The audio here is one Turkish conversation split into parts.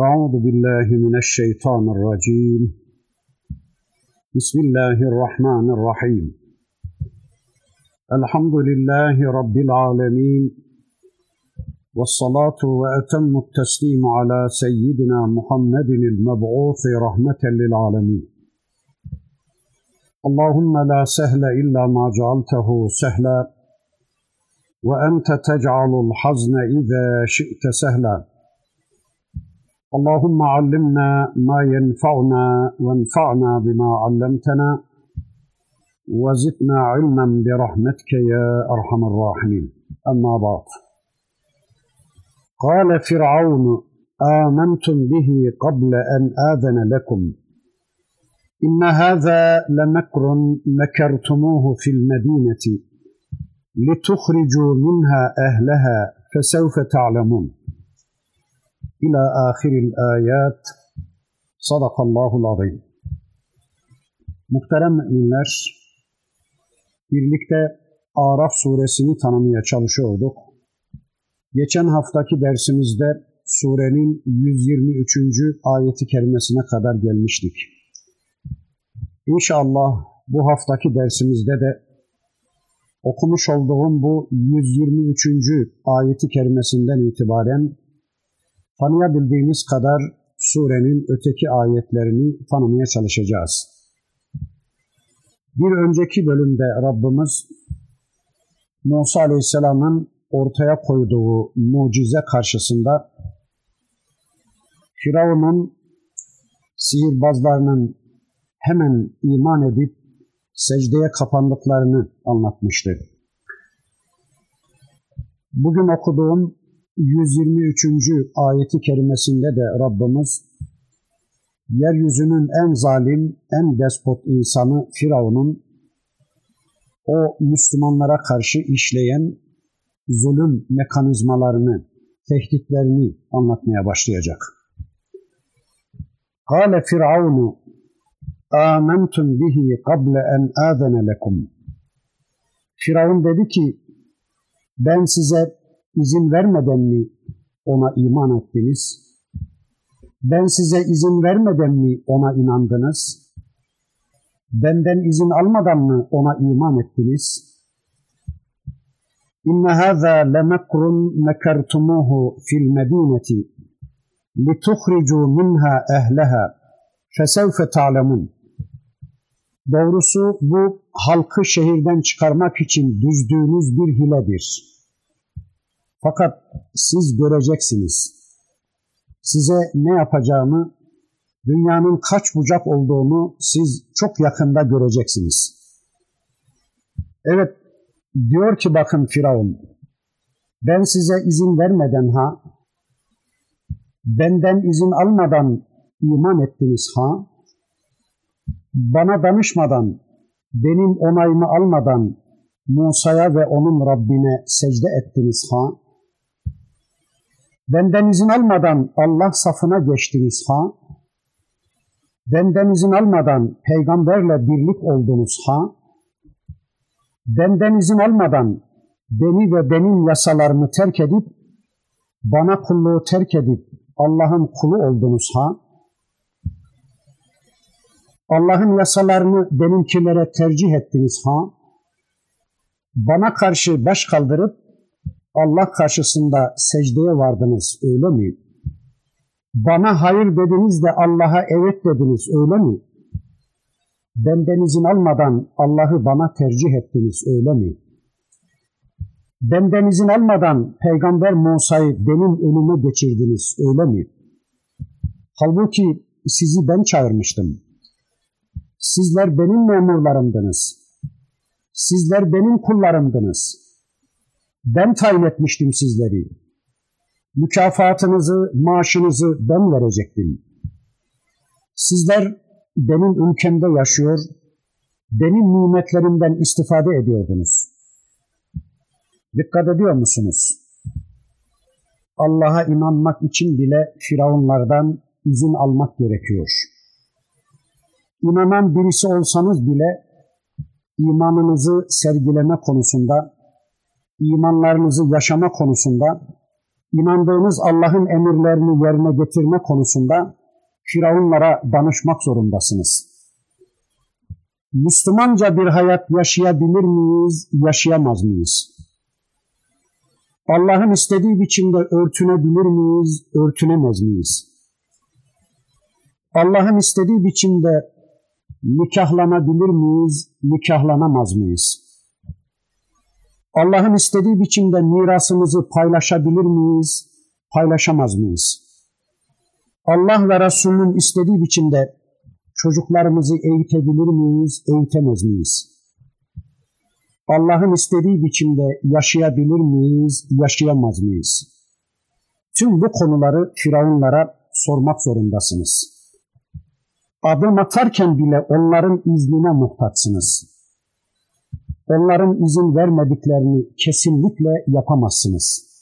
أعوذ بالله من الشيطان الرجيم بسم الله الرحمن الرحيم الحمد لله رب العالمين والصلاة وأتم التسليم على سيدنا محمد المبعوث رحمة للعالمين اللهم لا سهل إلا ما جعلته سهلا وأنت تجعل الحزن إذا شئت سهلا اللهم علمنا ما ينفعنا وانفعنا بما علمتنا وزدنا علما برحمتك يا أرحم الراحمين. أما بعد. قال فرعون آمنتم به قبل أن آذن لكم. إن هذا لمكر مكرتموه في المدينة لتخرجوا منها أهلها فسوف تعلمون. ila ahiril ayat. Sadakallahul azim. Muhterem müminler, birlikte Araf suresini tanımaya çalışıyorduk. Geçen haftaki dersimizde surenin 123. ayeti kerimesine kadar gelmiştik. İnşallah bu haftaki dersimizde de okumuş olduğum bu 123. ayeti kerimesinden itibaren tanıyabildiğimiz kadar surenin öteki ayetlerini tanımaya çalışacağız. Bir önceki bölümde Rabbimiz Musa Aleyhisselam'ın ortaya koyduğu mucize karşısında Firavun'un sihirbazlarının hemen iman edip secdeye kapandıklarını anlatmıştı. Bugün okuduğum 123. ayeti kerimesinde de Rabbimiz yeryüzünün en zalim, en despot insanı Firavun'un o Müslümanlara karşı işleyen zulüm mekanizmalarını, tehditlerini anlatmaya başlayacak. Kale Firavunu amentum bihi kable en adene lekum. Firavun dedi ki ben size izin vermeden mi ona iman ettiniz? Ben size izin vermeden mi ona inandınız? Benden izin almadan mı ona iman ettiniz? İnne hâzâ lemekrun mekertumuhu fil medîneti lituhricû minhâ ehleha fesevfe ta'lemun. Doğrusu bu halkı şehirden çıkarmak için düzdüğünüz bir hiledir. Fakat siz göreceksiniz. Size ne yapacağımı, dünyanın kaç bucak olduğunu siz çok yakında göreceksiniz. Evet, diyor ki bakın Firavun, ben size izin vermeden ha, benden izin almadan iman ettiniz ha, bana danışmadan, benim onayımı almadan Musa'ya ve onun Rabbine secde ettiniz ha, Benden izin almadan Allah safına geçtiniz ha? Benden izin almadan peygamberle birlik oldunuz ha? Benden izin almadan beni ve benim yasalarımı terk edip bana kulluğu terk edip Allah'ın kulu oldunuz ha? Allah'ın yasalarını benimkilere tercih ettiniz ha? Bana karşı baş kaldırıp Allah karşısında secdeye vardınız öyle mi? Bana hayır dediniz de Allah'a evet dediniz öyle mi? Benden izin almadan Allah'ı bana tercih ettiniz öyle mi? Benden izin almadan Peygamber Musa'yı benim önüme geçirdiniz öyle mi? Halbuki sizi ben çağırmıştım. Sizler benim memurlarımdınız. Sizler benim kullarımdınız. Ben tayin etmiştim sizleri. Mükafatınızı, maaşınızı ben verecektim. Sizler benim ülkemde yaşıyor, benim nimetlerimden istifade ediyordunuz. Dikkat ediyor musunuz? Allah'a inanmak için bile firavunlardan izin almak gerekiyor. İnanan birisi olsanız bile imanınızı sergileme konusunda imanlarınızı yaşama konusunda inandığınız Allah'ın emirlerini yerine getirme konusunda Firavunlara danışmak zorundasınız. Müslümanca bir hayat yaşayabilir miyiz, yaşayamaz mıyız? Allah'ın istediği biçimde örtünebilir miyiz, örtünemez miyiz? Allah'ın istediği biçimde nikahlanabilir miyiz, nikahlanamaz mıyız? Allah'ın istediği biçimde mirasımızı paylaşabilir miyiz, paylaşamaz mıyız? Allah ve Resulünün istediği biçimde çocuklarımızı eğitebilir miyiz, eğitemez miyiz? Allah'ın istediği biçimde yaşayabilir miyiz, yaşayamaz mıyız? Tüm bu konuları Firavunlara sormak zorundasınız. Adım atarken bile onların iznine muhtaçsınız. Onların izin vermediklerini kesinlikle yapamazsınız.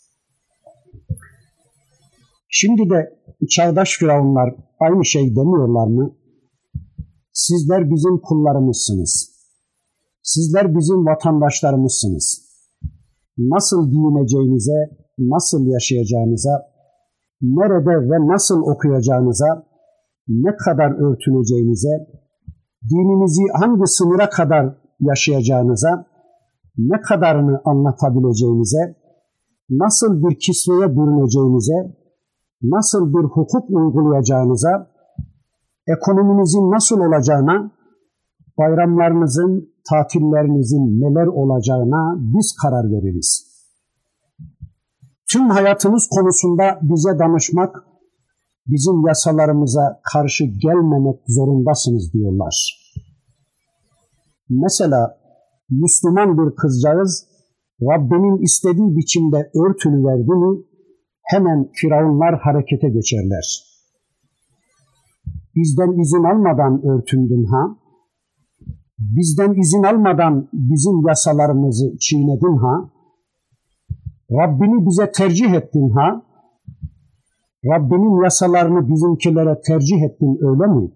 Şimdi de çağdaş firavunlar aynı şey demiyorlar mı? Sizler bizim kullarımızsınız. Sizler bizim vatandaşlarımızsınız. Nasıl giyineceğinize, nasıl yaşayacağınıza, nerede ve nasıl okuyacağınıza, ne kadar örtüneceğinize, dininizi hangi sınıra kadar yaşayacağınıza, ne kadarını anlatabileceğinize, nasıl bir kisveye bürüneceğinize, nasıl bir hukuk uygulayacağınıza, ekonominizin nasıl olacağına, bayramlarınızın, tatillerinizin neler olacağına biz karar veririz. Tüm hayatımız konusunda bize danışmak, bizim yasalarımıza karşı gelmemek zorundasınız diyorlar. Mesela Müslüman bir kızcağız Rabbinin istediği biçimde örtünü verdi mi hemen firavunlar harekete geçerler. Bizden izin almadan örtündün ha? Bizden izin almadan bizim yasalarımızı çiğnedin ha? Rabbini bize tercih ettin ha? Rabbinin yasalarını bizimkilere tercih ettin öyle mi?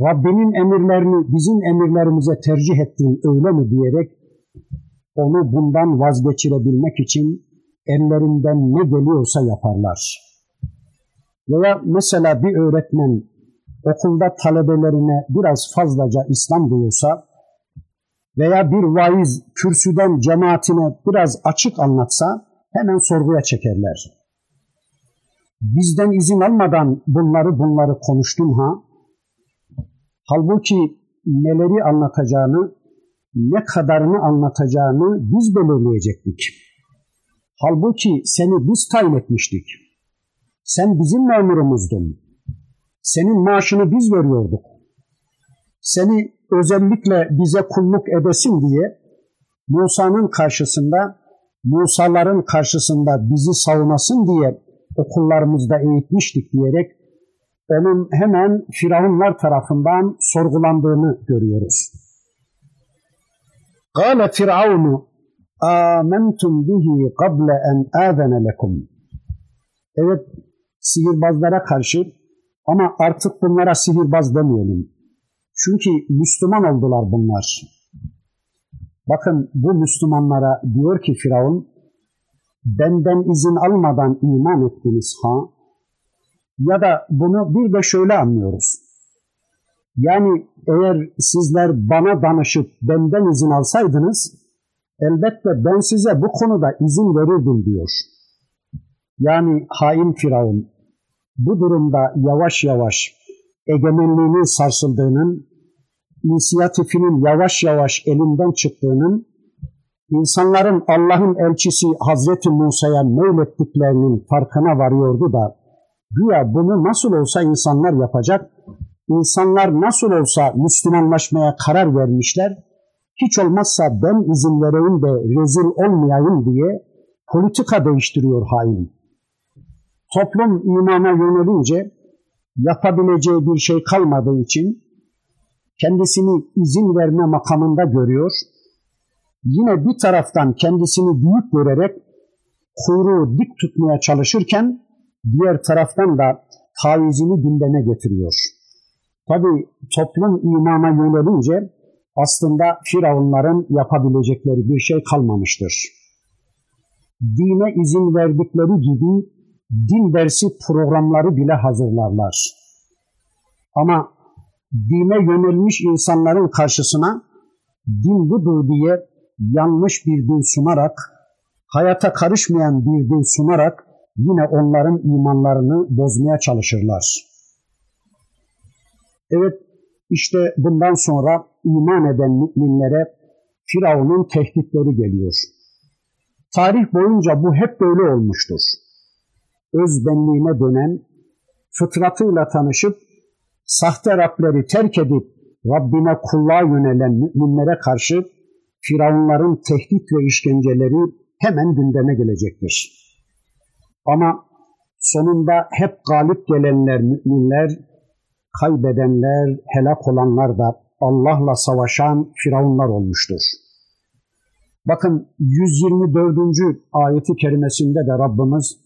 Rabbinin emirlerini bizim emirlerimize tercih ettin öyle mi diyerek onu bundan vazgeçirebilmek için ellerinden ne geliyorsa yaparlar. Veya mesela bir öğretmen okulda talebelerine biraz fazlaca İslam duyursa veya bir vaiz kürsüden cemaatine biraz açık anlatsa hemen sorguya çekerler. Bizden izin almadan bunları bunları konuştun ha? Halbuki neleri anlatacağını, ne kadarını anlatacağını biz belirleyecektik. Halbuki seni biz tayin etmiştik. Sen bizim memurumuzdun. Senin maaşını biz veriyorduk. Seni özellikle bize kulluk edesin diye Musa'nın karşısında, Musa'ların karşısında bizi savunasın diye okullarımızda eğitmiştik diyerek onun hemen Firavunlar tarafından sorgulandığını görüyoruz. قال فرعون آمنتم به قبل أن آذن لكم Evet sihirbazlara karşı ama artık bunlara sihirbaz demeyelim. Çünkü Müslüman oldular bunlar. Bakın bu Müslümanlara diyor ki Firavun, benden izin almadan iman ettiniz ha? Ya da bunu bir de şöyle anlıyoruz. Yani eğer sizler bana danışıp benden izin alsaydınız, elbette ben size bu konuda izin verirdim diyor. Yani hain Firavun bu durumda yavaş yavaş egemenliğinin sarsıldığının, inisiyatifinin yavaş yavaş elinden çıktığının, insanların Allah'ın elçisi Hazreti Musa'ya meylettiklerinin farkına varıyordu da, güya bunu nasıl olsa insanlar yapacak, insanlar nasıl olsa Müslümanlaşmaya karar vermişler, hiç olmazsa ben izin vereyim de rezil olmayayım diye politika değiştiriyor hain. Toplum imana yönelince yapabileceği bir şey kalmadığı için kendisini izin verme makamında görüyor. Yine bir taraftan kendisini büyük görerek kuyruğu dik tutmaya çalışırken diğer taraftan da tavizini gündeme getiriyor. Tabi toplum imana yönelince aslında firavunların yapabilecekleri bir şey kalmamıştır. dine izin verdikleri gibi din dersi programları bile hazırlarlar. Ama dine yönelmiş insanların karşısına din budur diye yanlış bir din sunarak, hayata karışmayan bir din sunarak yine onların imanlarını bozmaya çalışırlar. Evet, işte bundan sonra iman eden müminlere Firavun'un tehditleri geliyor. Tarih boyunca bu hep böyle olmuştur. Özbenliğine dönen, fıtratıyla tanışıp, sahte Rableri terk edip Rabbine kulluğa yönelen müminlere karşı Firavunların tehdit ve işkenceleri hemen gündeme gelecektir. Ama sonunda hep galip gelenler müminler, kaybedenler, helak olanlar da Allah'la savaşan firavunlar olmuştur. Bakın 124. ayeti kerimesinde de Rabbimiz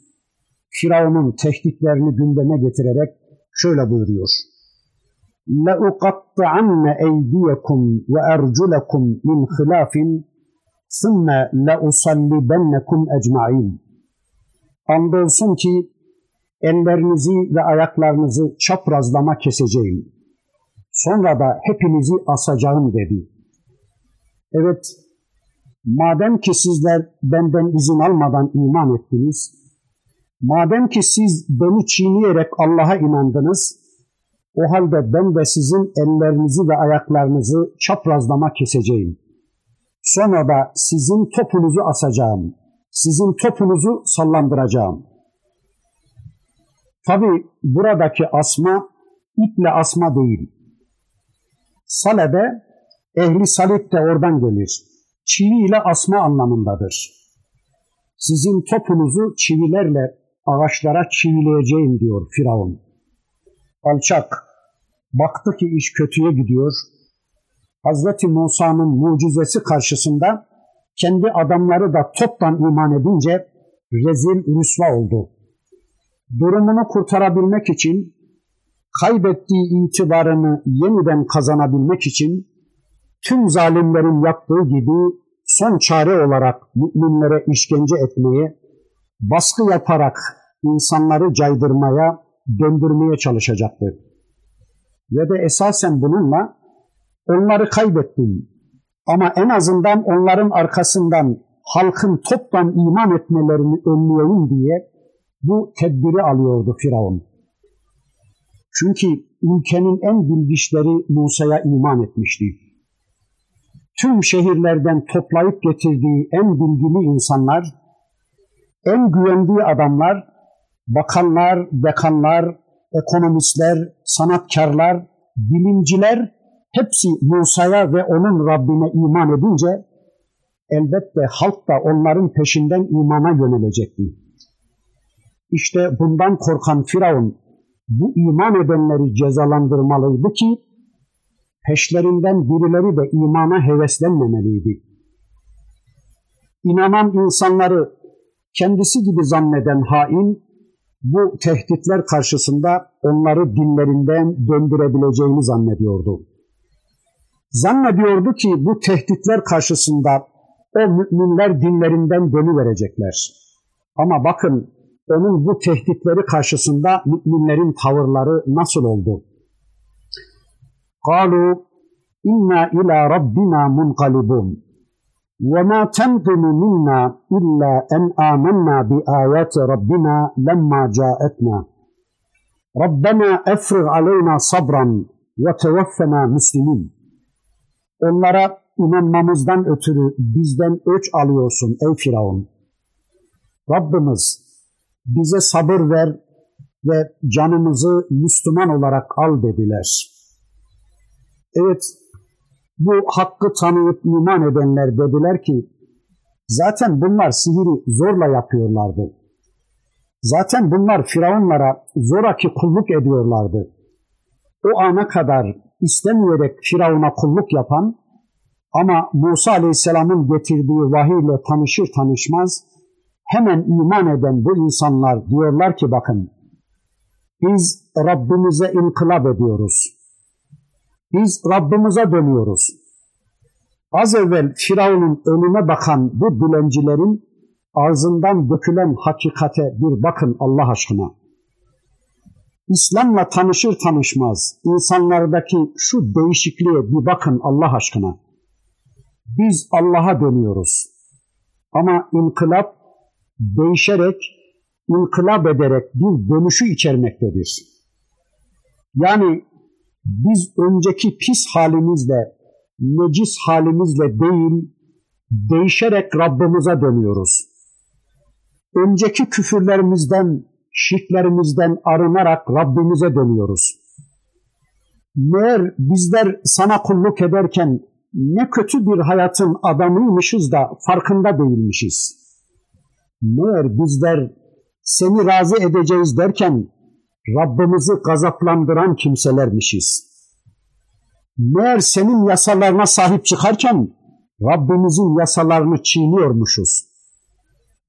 Firavun'un tehditlerini gündeme getirerek şöyle buyuruyor. لَاُقَطَّعَنَّ اَيْدِيَكُمْ وَاَرْجُلَكُمْ مِنْ خِلَافٍ ثُمَّ لَاُصَلِّبَنَّكُمْ اَجْمَعِينَ Andolsun ki ellerinizi ve ayaklarınızı çaprazlama keseceğim. Sonra da hepinizi asacağım dedi. Evet, madem ki sizler benden izin almadan iman ettiniz, madem ki siz beni çiğneyerek Allah'a inandınız, o halde ben de sizin ellerinizi ve ayaklarınızı çaprazlama keseceğim. Sonra da sizin topunuzu asacağım. Sizin topunuzu sallandıracağım. Tabi buradaki asma iple asma değil. Salebe, ehli salip de oradan gelir. Çivi ile asma anlamındadır. Sizin topunuzu çivilerle ağaçlara çivileyeceğim diyor Firavun. Alçak, baktı ki iş kötüye gidiyor. Hazreti Musa'nın mucizesi karşısında kendi adamları da toptan iman edince rezil rüsva oldu. Durumunu kurtarabilmek için kaybettiği itibarını yeniden kazanabilmek için tüm zalimlerin yaptığı gibi son çare olarak müminlere işkence etmeye, baskı yaparak insanları caydırmaya, döndürmeye çalışacaktı. Ve de esasen bununla onları kaybettim ama en azından onların arkasından halkın toptan iman etmelerini önleyeyim diye bu tedbiri alıyordu Firavun. Çünkü ülkenin en bilgiçleri Musa'ya iman etmişti. Tüm şehirlerden toplayıp getirdiği en bilgili insanlar, en güvendiği adamlar, bakanlar, dekanlar, ekonomistler, sanatkarlar, bilimciler hepsi Musa'ya ve onun Rabbine iman edince elbette halk da onların peşinden imana yönelecekti. İşte bundan korkan Firavun bu iman edenleri cezalandırmalıydı ki peşlerinden birileri de imana heveslenmemeliydi. İnanan insanları kendisi gibi zanneden hain bu tehditler karşısında onları dinlerinden döndürebileceğini zannediyordu. Zannediyordu ki bu tehditler karşısında o müminler dinlerinden dönüverecekler. Ama bakın onun bu tehditleri karşısında müminlerin tavırları nasıl oldu? قالوا إنا إلى ربنا منقلبون وما تنقم منا إلا أن آمنا بآيات ربنا لما جاءتنا ربنا أفرغ علينا صبرا وتوفنا مسلمين Onlara inanmamızdan ötürü bizden öç alıyorsun ey Firavun. Rabbimiz bize sabır ver ve canımızı Müslüman olarak al dediler. Evet, bu hakkı tanıyıp iman edenler dediler ki, zaten bunlar sihiri zorla yapıyorlardı. Zaten bunlar firavunlara zoraki kulluk ediyorlardı. O ana kadar istemeyerek firavuna kulluk yapan ama Musa Aleyhisselam'ın getirdiği vahiyle tanışır tanışmaz hemen iman eden bu insanlar diyorlar ki bakın biz Rabbimize inkılap ediyoruz. Biz Rabbimize dönüyoruz. Az evvel Firavun'un önüne bakan bu dilencilerin ağzından dökülen hakikate bir bakın Allah aşkına. İslam'la tanışır tanışmaz insanlardaki şu değişikliğe bir bakın Allah aşkına. Biz Allah'a dönüyoruz. Ama inkılap değişerek, inkılap ederek bir dönüşü içermektedir. Yani biz önceki pis halimizle, necis halimizle değil, değişerek Rabbimize dönüyoruz. Önceki küfürlerimizden, şirklerimizden arınarak Rabbimize dönüyoruz. Meğer bizler sana kulluk ederken ne kötü bir hayatın adamıymışız da farkında değilmişiz. Meğer bizler seni razı edeceğiz derken Rabbimizi gazaplandıran kimselermişiz. Meğer senin yasalarına sahip çıkarken Rabbimizin yasalarını çiğniyormuşuz.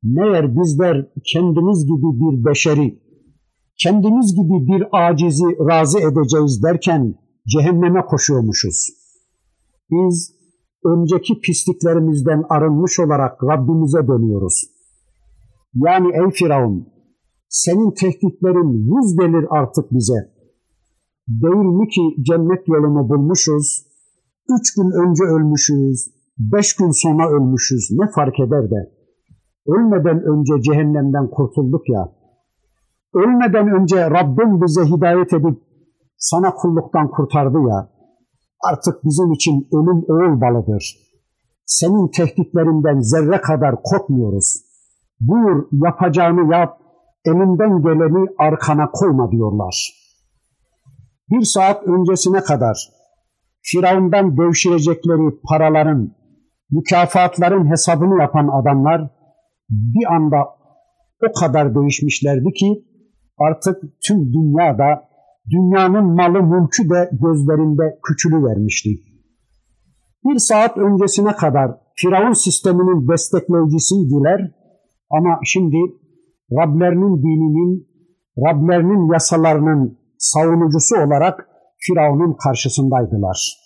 Meğer bizler kendimiz gibi bir beşeri, kendimiz gibi bir acizi razı edeceğiz derken cehenneme koşuyormuşuz. Biz önceki pisliklerimizden arınmış olarak Rabbimize dönüyoruz. Yani ey Firavun, senin tehditlerin yüz gelir artık bize. Değil mi ki cennet yolunu bulmuşuz, üç gün önce ölmüşüz, beş gün sonra ölmüşüz, ne fark eder de. Ölmeden önce cehennemden kurtulduk ya. Ölmeden önce Rabbim bize hidayet edip sana kulluktan kurtardı ya. Artık bizim için ölüm oğul balıdır. Senin tehditlerinden zerre kadar korkmuyoruz. Buyur yapacağını yap, elinden geleni arkana koyma diyorlar. Bir saat öncesine kadar Firavundan devşirecekleri paraların, mükafatların hesabını yapan adamlar bir anda o kadar değişmişlerdi ki artık tüm dünyada dünyanın malı mülkü de gözlerinde küçülü vermişti. Bir saat öncesine kadar Firavun sisteminin destekleyicisiydiler ama şimdi Rablerinin dininin, Rablerinin yasalarının savunucusu olarak Firavun'un karşısındaydılar.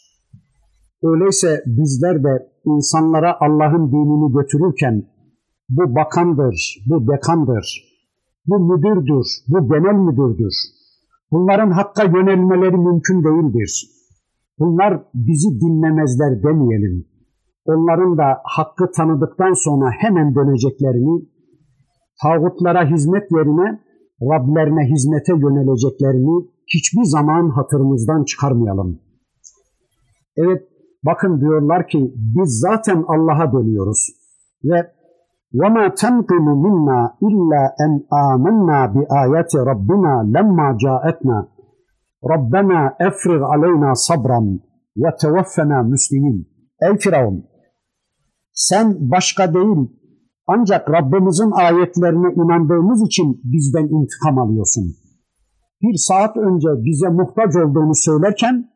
Öyleyse bizler de insanlara Allah'ın dinini götürürken bu bakandır, bu dekandır, bu müdürdür, bu genel müdürdür. Bunların hakka yönelmeleri mümkün değildir. Bunlar bizi dinlemezler demeyelim. Onların da hakkı tanıdıktan sonra hemen döneceklerini tağutlara hizmet yerine Rablerine hizmete yöneleceklerini hiçbir zaman hatırımızdan çıkarmayalım. Evet bakın diyorlar ki biz zaten Allah'a dönüyoruz ve وَمَا تَنْقِمُ مِنَّا إِلَّا أَنْ آمَنَّا بِآيَةِ رَبِّنَا لَمَّا جَاءَتْنَا رَبَّنَا اَفْرِغْ عَلَيْنَا صَبْرًا وَتَوَفَّنَا مُسْلِمِينَ Ey Firavun! Sen başka değil, ancak Rabbimizin ayetlerine inandığımız için bizden intikam alıyorsun. Bir saat önce bize muhtaç olduğunu söylerken,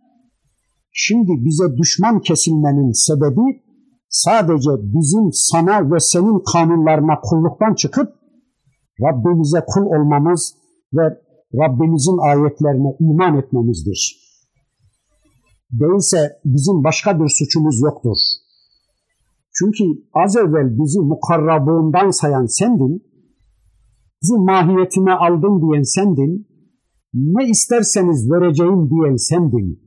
şimdi bize düşman kesilmenin sebebi sadece bizim sana ve senin kanunlarına kulluktan çıkıp Rabbimize kul olmamız ve Rabbimizin ayetlerine iman etmemizdir. Değilse bizim başka bir suçumuz yoktur. Çünkü az evvel bizi mukarrabığından sayan sendin, bizi mahiyetime aldın diyen sendin, ne isterseniz vereceğim diyen sendin.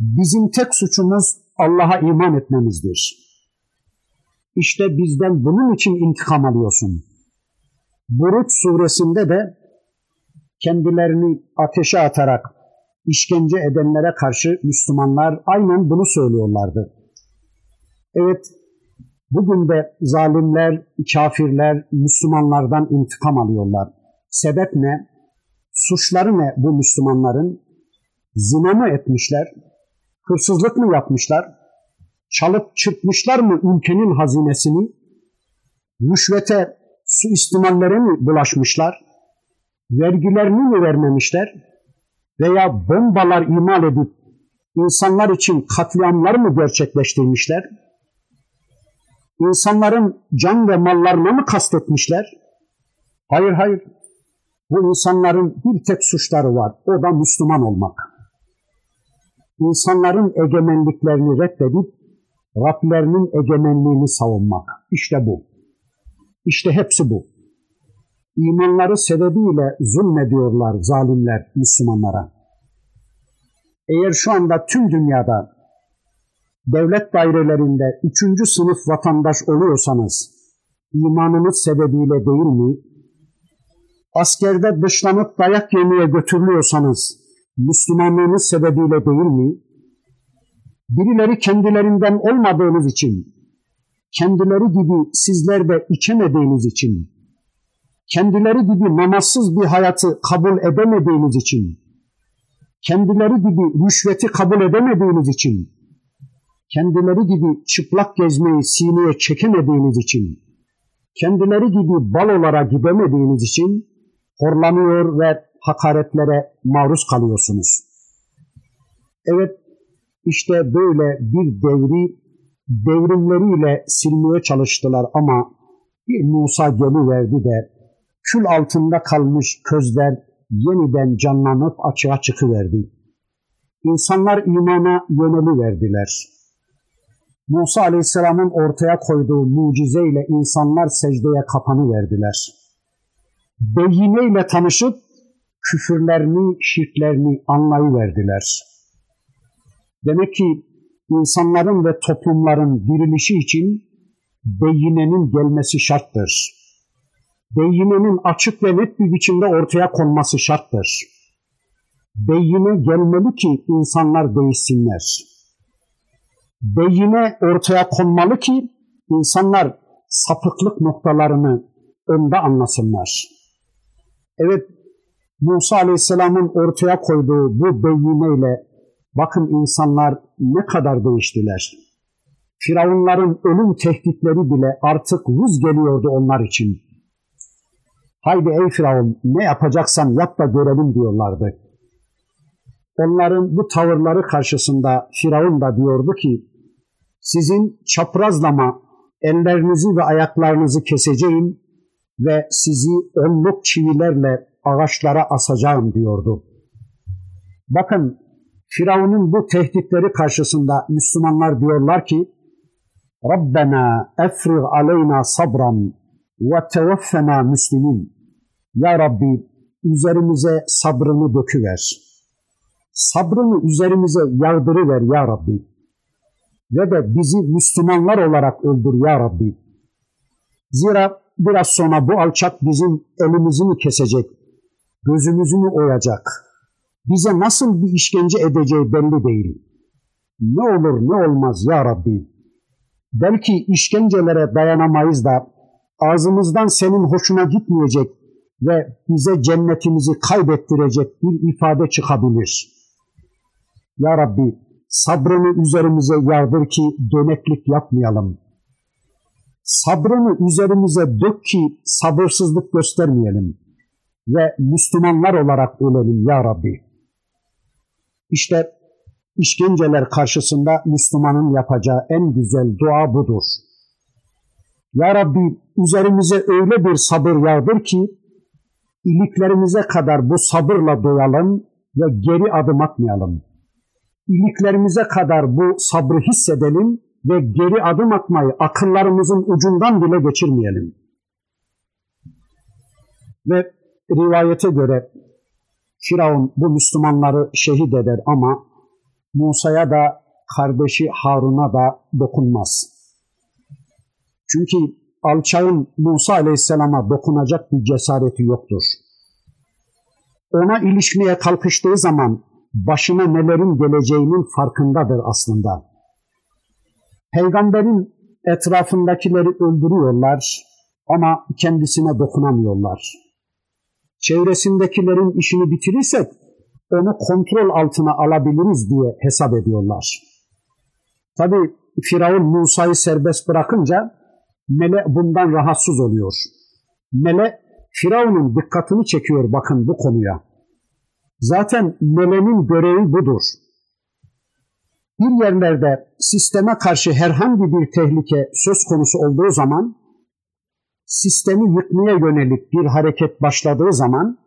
Bizim tek suçumuz Allah'a iman etmemizdir. İşte bizden bunun için intikam alıyorsun. Buruç suresinde de kendilerini ateşe atarak işkence edenlere karşı Müslümanlar aynen bunu söylüyorlardı. Evet, bugün de zalimler, kafirler Müslümanlardan intikam alıyorlar. Sebep ne? Suçları ne bu Müslümanların? Zina mı etmişler? Hırsızlık mı yapmışlar? Çalıp çırpmışlar mı ülkenin hazinesini? Rüşvete, suistimallere mi bulaşmışlar? Vergilerini mi vermemişler? Veya bombalar imal edip insanlar için katliamlar mı gerçekleştirmişler? İnsanların can ve mallarına mı kastetmişler? Hayır hayır. Bu insanların bir tek suçları var. O da Müslüman olmak. İnsanların egemenliklerini reddedip Rablerinin egemenliğini savunmak. İşte bu. İşte hepsi bu. İmanları sebebiyle zulmediyorlar zalimler Müslümanlara. Eğer şu anda tüm dünyada devlet dairelerinde üçüncü sınıf vatandaş oluyorsanız imanınız sebebiyle değil mi? Askerde dışlanıp dayak yemeye götürülüyorsanız Müslümanlığınız sebebiyle değil mi? Birileri kendilerinden olmadığınız için, kendileri gibi sizler de içemediğiniz için, kendileri gibi namazsız bir hayatı kabul edemediğiniz için, kendileri gibi rüşveti kabul edemediğiniz için, kendileri gibi çıplak gezmeyi sineye çekemediğiniz için, kendileri gibi balolara gidemediğiniz için horlanıyor ve hakaretlere maruz kalıyorsunuz. Evet, işte böyle bir devri devrimleriyle silmeye çalıştılar ama bir Musa geliverdi de kül altında kalmış közler yeniden canlanıp açığa çıkıverdi. İnsanlar imana yöneliverdiler. Musa Aleyhisselam'ın ortaya koyduğu mucizeyle insanlar secdeye kapanı verdiler. Beyineyle tanışıp küfürlerini, şirklerini anlayıverdiler. Demek ki insanların ve toplumların dirilişi için beyinenin gelmesi şarttır. Beyinenin açık ve net bir biçimde ortaya konması şarttır. Beyine gelmeli ki insanlar değişsinler. Beyine ortaya konmalı ki insanlar sapıklık noktalarını onda anlasınlar. Evet, Musa Aleyhisselam'ın ortaya koyduğu bu beyineyle bakın insanlar ne kadar değiştiler. Firavunların ölüm tehditleri bile artık vuz geliyordu onlar için. Haydi ey Firavun ne yapacaksan yap da görelim diyorlardı. Onların bu tavırları karşısında Firavun da diyordu ki sizin çaprazlama ellerinizi ve ayaklarınızı keseceğim ve sizi onluk çivilerle ağaçlara asacağım diyordu. Bakın Firavun'un bu tehditleri karşısında Müslümanlar diyorlar ki Rabbena efrig aleyna sabran ve tevaffena müslimin. Ya Rabbi üzerimize sabrını döküver. Sabrını üzerimize yağdırıver ya Rabbi. Ve de bizi Müslümanlar olarak öldür ya Rabbi. Zira biraz sonra bu alçak bizim elimizi mi kesecek, gözümüzü mü oyacak, bize nasıl bir işkence edeceği belli değil. Ne olur ne olmaz ya Rabbi. Belki işkencelere dayanamayız da ağzımızdan senin hoşuna gitmeyecek ve bize cennetimizi kaybettirecek bir ifade çıkabilir. Ya Rabbi sabrını üzerimize yağdır ki döneklik yapmayalım. Sabrını üzerimize dök ki sabırsızlık göstermeyelim ve Müslümanlar olarak ölelim ya Rabbi. İşte işkenceler karşısında Müslümanın yapacağı en güzel dua budur. Ya Rabbi üzerimize öyle bir sabır yağdır ki iliklerimize kadar bu sabırla doyalım ve geri adım atmayalım. İliklerimize kadar bu sabrı hissedelim ve geri adım atmayı akıllarımızın ucundan bile geçirmeyelim. Ve rivayete göre Firavun bu Müslümanları şehit eder ama Musa'ya da kardeşi Harun'a da dokunmaz. Çünkü alçağın Musa Aleyhisselam'a dokunacak bir cesareti yoktur. Ona ilişmeye kalkıştığı zaman başına nelerin geleceğinin farkındadır aslında. Peygamberin etrafındakileri öldürüyorlar ama kendisine dokunamıyorlar. Çevresindekilerin işini bitirirsek onu kontrol altına alabiliriz diye hesap ediyorlar. Tabi Firavun Musa'yı serbest bırakınca Mele bundan rahatsız oluyor. Mele Firavun'un dikkatini çekiyor bakın bu konuya. Zaten melenin görevi budur. Bir yerlerde sisteme karşı herhangi bir tehlike söz konusu olduğu zaman sistemi yıkmaya yönelik bir hareket başladığı zaman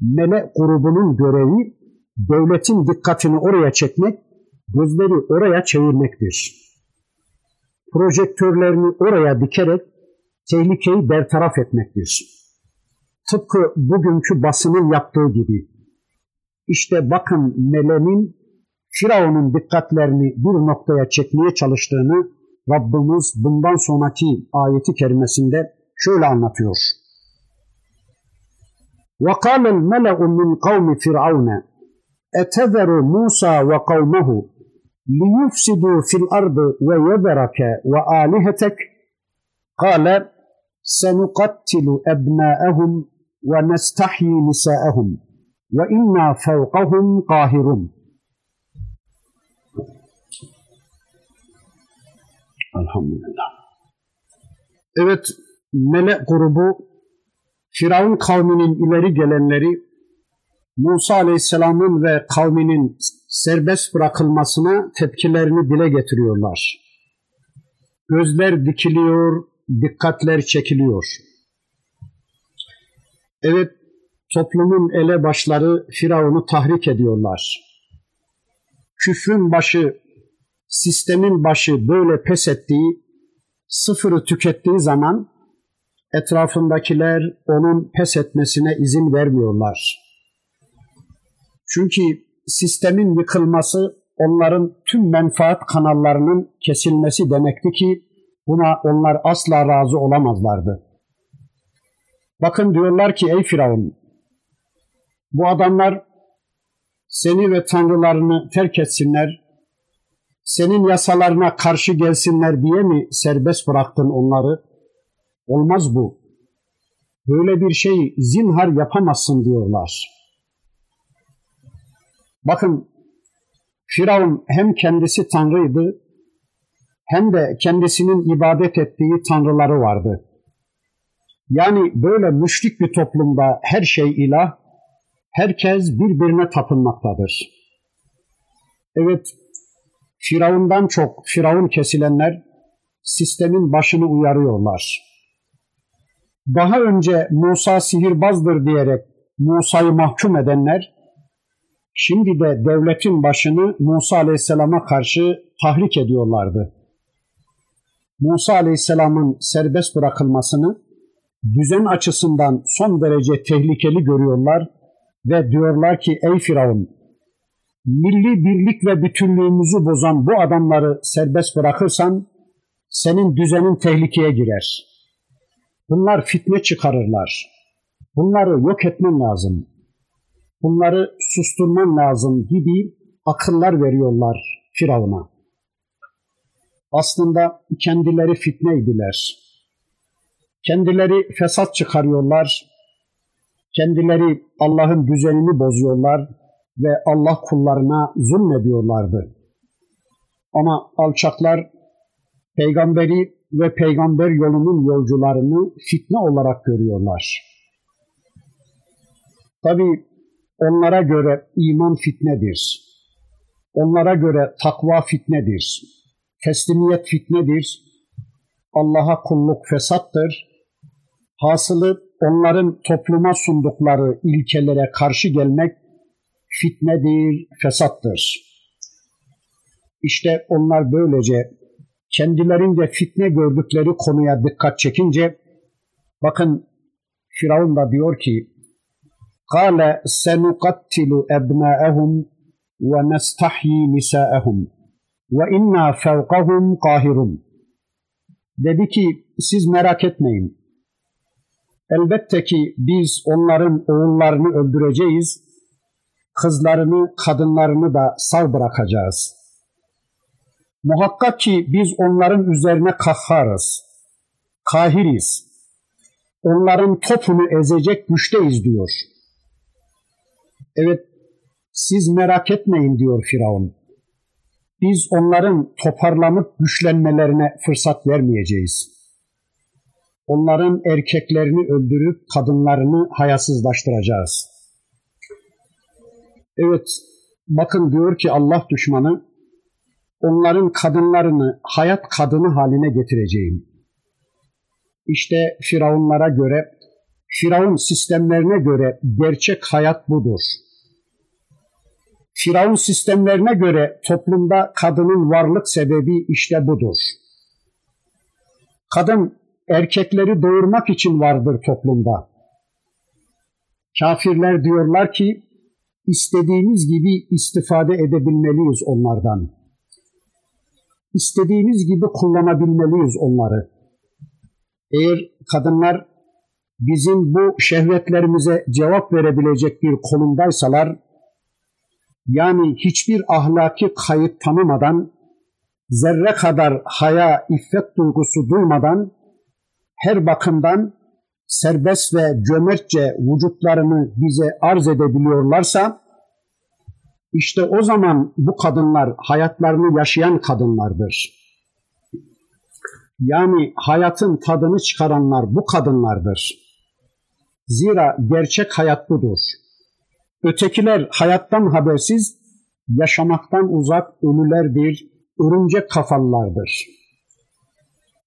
mele grubunun görevi devletin dikkatini oraya çekmek, gözleri oraya çevirmektir projektörlerini oraya dikerek tehlikeyi bertaraf etmektir. Tıpkı bugünkü basının yaptığı gibi. İşte bakın melenin Firavun'un dikkatlerini bir noktaya çekmeye çalıştığını Rabbimiz bundan sonraki ayeti kerimesinde şöyle anlatıyor. وَقَالَ الْمَلَأُ مِنْ قَوْمِ فِرْعَوْنَ اَتَذَرُ مُوسَى وَقَوْمَهُ لِيُفْسِدُوا فِي الْأَرْضِ وَيَذَرَكَ وَآلِهَتَكَ قَالَ سَنُقَتِّلُ أَبْنَاءَهُمْ وَنَسْتَحْيِي نِسَاءَهُمْ وَإِنَّا فَوْقَهُمْ قَاهِرُونَ Elhamdülillah. Evet, melek grubu Firavun kavminin ileri gelenleri Musa Aleyhisselam'ın ve kavminin serbest bırakılmasına tepkilerini dile getiriyorlar. Gözler dikiliyor, dikkatler çekiliyor. Evet, toplumun elebaşları Firavun'u tahrik ediyorlar. Küfrün başı, sistemin başı böyle pes ettiği, sıfırı tükettiği zaman etrafındakiler onun pes etmesine izin vermiyorlar. Çünkü sistemin yıkılması onların tüm menfaat kanallarının kesilmesi demekti ki buna onlar asla razı olamazlardı. Bakın diyorlar ki ey Firavun bu adamlar seni ve tanrılarını terk etsinler, senin yasalarına karşı gelsinler diye mi serbest bıraktın onları? Olmaz bu. Böyle bir şeyi zinhar yapamazsın diyorlar. Bakın Firavun hem kendisi tanrıydı hem de kendisinin ibadet ettiği tanrıları vardı. Yani böyle müşrik bir toplumda her şey ilah, herkes birbirine tapınmaktadır. Evet, Firavundan çok Firavun kesilenler sistemin başını uyarıyorlar. Daha önce Musa sihirbazdır diyerek Musa'yı mahkum edenler, şimdi de devletin başını Musa Aleyhisselam'a karşı tahrik ediyorlardı. Musa Aleyhisselam'ın serbest bırakılmasını düzen açısından son derece tehlikeli görüyorlar ve diyorlar ki ey Firavun milli birlik ve bütünlüğümüzü bozan bu adamları serbest bırakırsan senin düzenin tehlikeye girer. Bunlar fitne çıkarırlar. Bunları yok etmen lazım. Bunları susturman lazım gibi akıllar veriyorlar Firavun'a. Aslında kendileri fitneydiler. Kendileri fesat çıkarıyorlar. Kendileri Allah'ın düzenini bozuyorlar ve Allah kullarına zulmediyorlardı. Ama alçaklar peygamberi ve peygamber yolunun yolcularını fitne olarak görüyorlar. Tabi onlara göre iman fitnedir. Onlara göre takva fitnedir. Teslimiyet fitnedir. Allah'a kulluk fesattır. Hasılı onların topluma sundukları ilkelere karşı gelmek fitnedir, fesattır. İşte onlar böylece kendilerince fitne gördükleri konuya dikkat çekince bakın Firavun da diyor ki قال سنقتل أبناءهم ونستحيي نساءهم وإنا فوقهم قاهرون Dedi ki siz merak etmeyin. Elbette ki biz onların oğullarını öldüreceğiz, kızlarını, kadınlarını da sağ bırakacağız. Muhakkak ki biz onların üzerine kahharız, kahiriz. Onların topunu ezecek güçteyiz diyor. Evet, siz merak etmeyin diyor Firavun. Biz onların toparlanıp güçlenmelerine fırsat vermeyeceğiz. Onların erkeklerini öldürüp kadınlarını hayasızlaştıracağız. Evet, bakın diyor ki Allah düşmanı, onların kadınlarını hayat kadını haline getireceğim. İşte Firavunlara göre, Firavun sistemlerine göre gerçek hayat budur. Firavun sistemlerine göre toplumda kadının varlık sebebi işte budur. Kadın erkekleri doğurmak için vardır toplumda. Kafirler diyorlar ki istediğimiz gibi istifade edebilmeliyiz onlardan. İstediğimiz gibi kullanabilmeliyiz onları. Eğer kadınlar bizim bu şehvetlerimize cevap verebilecek bir konumdaysalar, yani hiçbir ahlaki kayıt tanımadan, zerre kadar haya, iffet duygusu duymadan, her bakımdan serbest ve cömertçe vücutlarını bize arz edebiliyorlarsa, işte o zaman bu kadınlar hayatlarını yaşayan kadınlardır. Yani hayatın tadını çıkaranlar bu kadınlardır. Zira gerçek hayat budur. Ötekiler hayattan habersiz, yaşamaktan uzak ölülerdir, örümcek kafalılardır.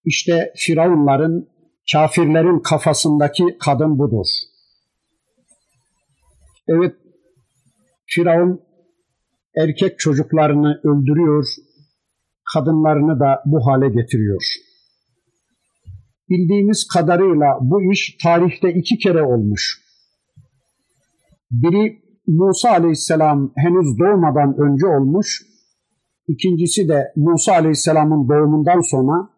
İşte Firavunların, kafirlerin kafasındaki kadın budur. Evet, Firavun erkek çocuklarını öldürüyor, kadınlarını da bu hale getiriyor. Bildiğimiz kadarıyla bu iş tarihte iki kere olmuş. Biri Musa Aleyhisselam henüz doğmadan önce olmuş. İkincisi de Musa Aleyhisselam'ın doğumundan sonra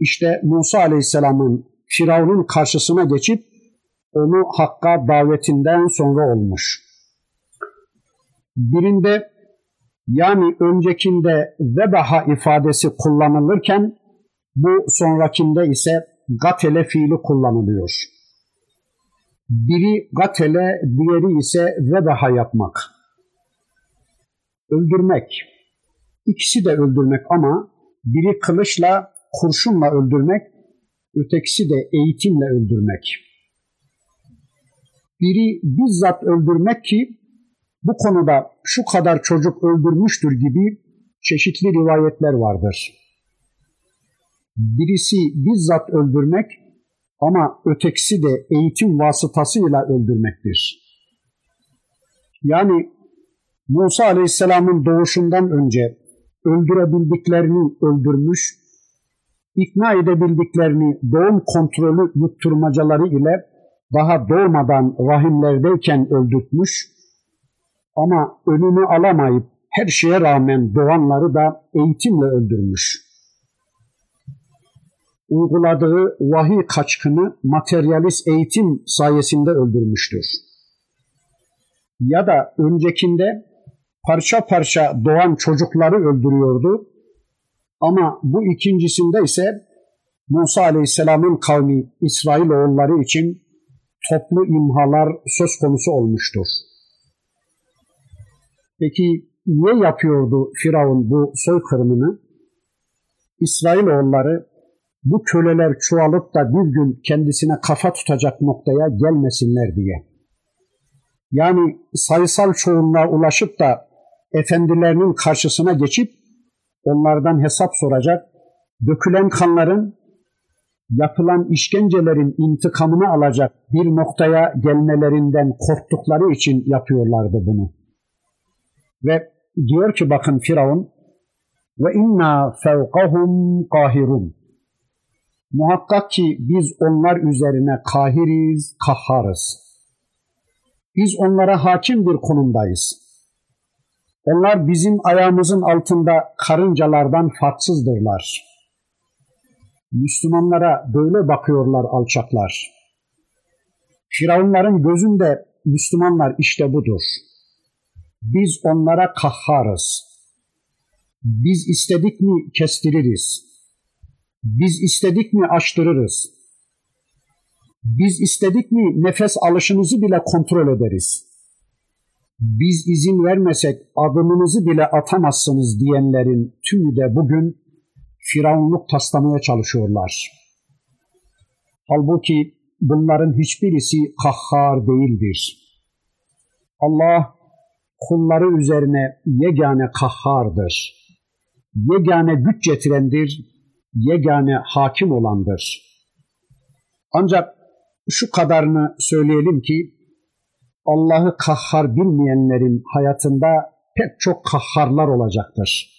işte Musa Aleyhisselam'ın Firavun'un karşısına geçip onu Hakk'a davetinden sonra olmuş. Birinde yani öncekinde vebaha ifadesi kullanılırken bu sonrakinde ise gatele fiili kullanılıyor. Biri gatele, diğeri ise vebaha yapmak. Öldürmek. İkisi de öldürmek ama biri kılıçla, kurşunla öldürmek, ötekisi de eğitimle öldürmek. Biri bizzat öldürmek ki bu konuda şu kadar çocuk öldürmüştür gibi çeşitli rivayetler vardır. Birisi bizzat öldürmek ama ötekisi de eğitim vasıtasıyla öldürmektir. Yani Musa Aleyhisselam'ın doğuşundan önce öldürebildiklerini öldürmüş, ikna edebildiklerini doğum kontrolü yutturmacaları ile daha doğmadan rahimlerdeyken öldürtmüş, ama önünü alamayıp her şeye rağmen doğanları da eğitimle öldürmüş. Uyguladığı vahiy kaçkını materyalist eğitim sayesinde öldürmüştür. Ya da öncekinde parça parça doğan çocukları öldürüyordu. Ama bu ikincisinde ise Musa Aleyhisselam'ın kavmi İsrailoğulları için toplu imhalar söz konusu olmuştur. Peki niye yapıyordu Firavun bu soykırımını? İsrailoğulları bu köleler çoğalıp da bir gün kendisine kafa tutacak noktaya gelmesinler diye. Yani sayısal çoğunluğa ulaşıp da efendilerinin karşısına geçip onlardan hesap soracak, dökülen kanların, yapılan işkencelerin intikamını alacak bir noktaya gelmelerinden korktukları için yapıyorlardı bunu. Ve diyor ki bakın Firavun ve inna fevkahum kahirun. Muhakkak ki biz onlar üzerine kahiriz, kahharız. Biz onlara hakim bir konumdayız. Onlar bizim ayağımızın altında karıncalardan farksızdırlar. Müslümanlara böyle bakıyorlar alçaklar. Firavunların gözünde Müslümanlar işte budur. Biz onlara kahharız. Biz istedik mi kestiririz. Biz istedik mi açtırırız. Biz istedik mi nefes alışınızı bile kontrol ederiz. Biz izin vermesek adımınızı bile atamazsınız diyenlerin tümü de bugün firavunluk taslamaya çalışıyorlar. Halbuki bunların hiçbirisi kahhar değildir. Allah kulları üzerine yegane kahhardır. Yegane güç getirendir, yegane hakim olandır. Ancak şu kadarını söyleyelim ki Allah'ı kahhar bilmeyenlerin hayatında pek çok kahharlar olacaktır.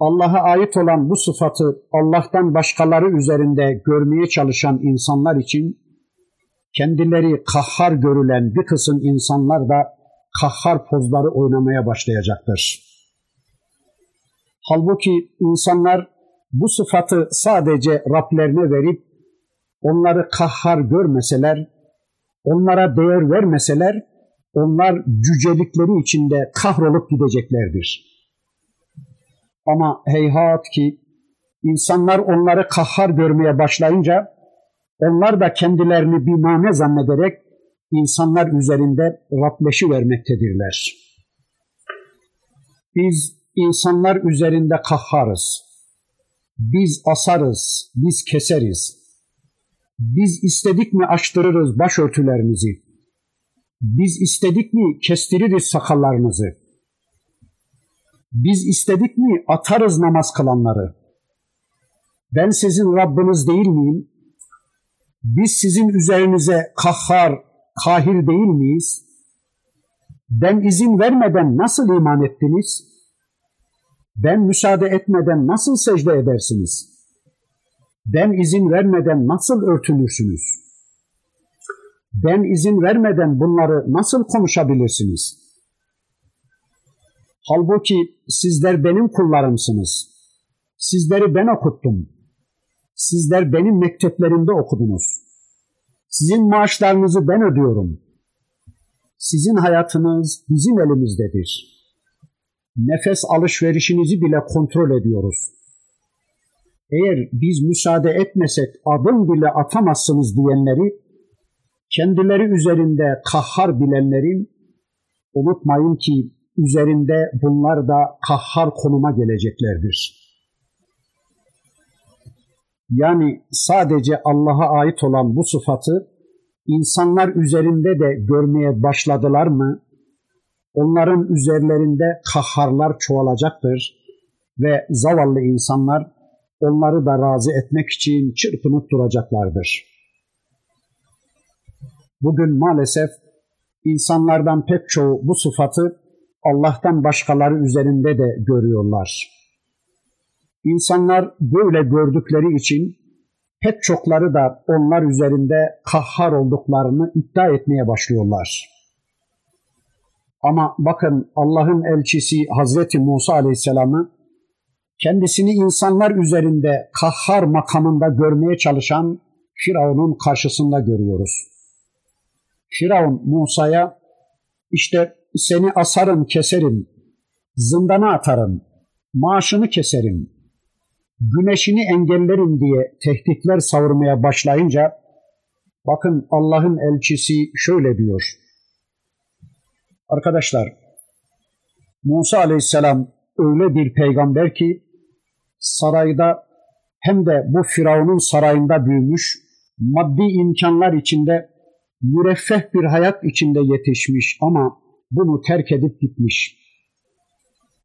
Allah'a ait olan bu sıfatı Allah'tan başkaları üzerinde görmeye çalışan insanlar için kendileri kahhar görülen bir kısım insanlar da kahhar pozları oynamaya başlayacaktır. Halbuki insanlar bu sıfatı sadece Rablerine verip onları kahhar görmeseler, onlara değer vermeseler, onlar cücelikleri içinde kahrolup gideceklerdir. Ama heyhat ki insanlar onları kahhar görmeye başlayınca onlar da kendilerini bir mane zannederek insanlar üzerinde Rableşi vermektedirler. Biz insanlar üzerinde kahharız. Biz asarız, biz keseriz. Biz istedik mi açtırırız başörtülerimizi. Biz istedik mi kestiririz sakallarımızı. Biz istedik mi atarız namaz kılanları. Ben sizin Rabbiniz değil miyim? Biz sizin üzerinize kahhar, kahir değil miyiz? Ben izin vermeden nasıl iman ettiniz? Ben müsaade etmeden nasıl secde edersiniz? Ben izin vermeden nasıl örtünürsünüz? Ben izin vermeden bunları nasıl konuşabilirsiniz? Halbuki sizler benim kullarımsınız. Sizleri ben okuttum. Sizler benim mekteplerimde okudunuz. Sizin maaşlarınızı ben ödüyorum. Sizin hayatınız bizim elimizdedir. Nefes alışverişinizi bile kontrol ediyoruz. Eğer biz müsaade etmesek adım bile atamazsınız diyenleri, kendileri üzerinde kahhar bilenlerin, unutmayın ki üzerinde bunlar da kahhar konuma geleceklerdir. Yani sadece Allah'a ait olan bu sıfatı insanlar üzerinde de görmeye başladılar mı, onların üzerlerinde kahharlar çoğalacaktır ve zavallı insanlar onları da razı etmek için çırpınıp duracaklardır. Bugün maalesef insanlardan pek çoğu bu sıfatı Allah'tan başkaları üzerinde de görüyorlar. İnsanlar böyle gördükleri için pek çokları da onlar üzerinde kahhar olduklarını iddia etmeye başlıyorlar. Ama bakın Allah'ın elçisi Hazreti Musa Aleyhisselam'ı kendisini insanlar üzerinde kahhar makamında görmeye çalışan Firavun'un karşısında görüyoruz. Firavun Musa'ya işte seni asarım keserim, zindana atarım, maaşını keserim, güneşini engellerim diye tehditler savurmaya başlayınca bakın Allah'ın elçisi şöyle diyor. Arkadaşlar Musa aleyhisselam öyle bir peygamber ki sarayda hem de bu Firavun'un sarayında büyümüş, maddi imkanlar içinde müreffeh bir hayat içinde yetişmiş ama bunu terk edip gitmiş.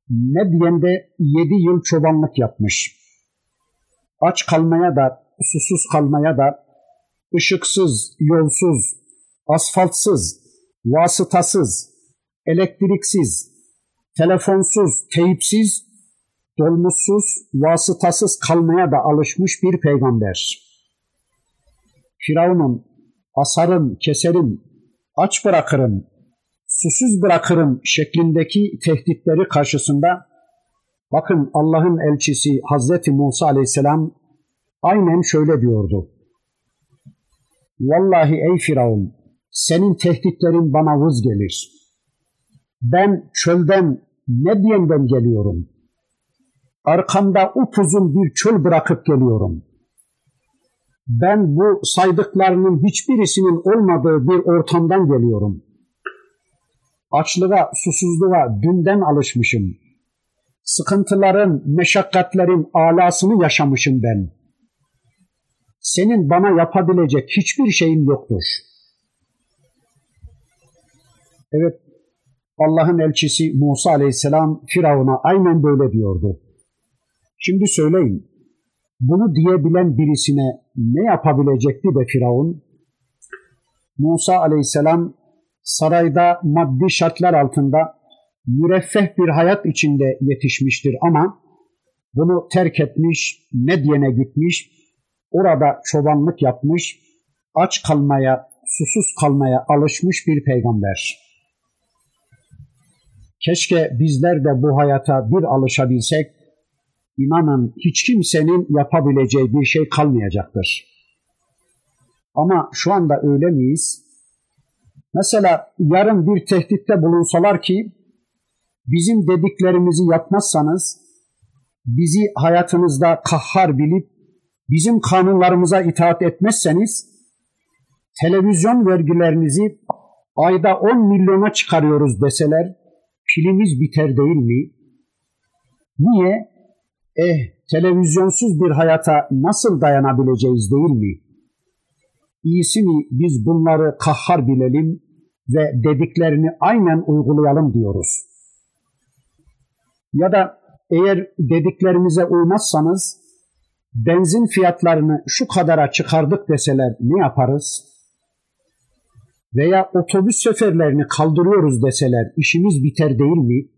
Medyen'de yedi yıl çobanlık yapmış. Aç kalmaya da, susuz kalmaya da, ışıksız, yolsuz, asfaltsız, vasıtasız, elektriksiz, telefonsuz, teyipsiz, dolmuşsuz, vasıtasız kalmaya da alışmış bir peygamber. Firavun'un asarım, keserim, aç bırakırım, susuz bırakırım şeklindeki tehditleri karşısında bakın Allah'ın elçisi Hazreti Musa aleyhisselam aynen şöyle diyordu. Vallahi ey Firavun senin tehditlerin bana vız gelir. Ben çölden Medyen'den geliyorum. Arkamda upuzun bir çöl bırakıp geliyorum. Ben bu saydıklarının hiçbirisinin olmadığı bir ortamdan geliyorum. Açlığa, susuzluğa dünden alışmışım. Sıkıntıların, meşakkatlerin alasını yaşamışım ben. Senin bana yapabilecek hiçbir şeyin yoktur. Evet, Allah'ın elçisi Musa aleyhisselam Firavun'a aynen böyle diyordu. Şimdi söyleyin, bunu diyebilen birisine ne yapabilecekti de Firavun? Musa aleyhisselam sarayda maddi şartlar altında müreffeh bir hayat içinde yetişmiştir ama bunu terk etmiş, Medyen'e gitmiş, orada çobanlık yapmış, aç kalmaya, susuz kalmaya alışmış bir peygamber. Keşke bizler de bu hayata bir alışabilsek, inanın hiç kimsenin yapabileceği bir şey kalmayacaktır. Ama şu anda öyle miyiz? Mesela yarın bir tehditte bulunsalar ki bizim dediklerimizi yapmazsanız bizi hayatınızda kahhar bilip bizim kanunlarımıza itaat etmezseniz televizyon vergilerinizi ayda 10 milyona çıkarıyoruz deseler pilimiz biter değil mi? Niye? Eh televizyonsuz bir hayata nasıl dayanabileceğiz değil mi? İyisi mi biz bunları kahhar bilelim ve dediklerini aynen uygulayalım diyoruz. Ya da eğer dediklerimize uymazsanız benzin fiyatlarını şu kadara çıkardık deseler ne yaparız? Veya otobüs seferlerini kaldırıyoruz deseler işimiz biter değil mi?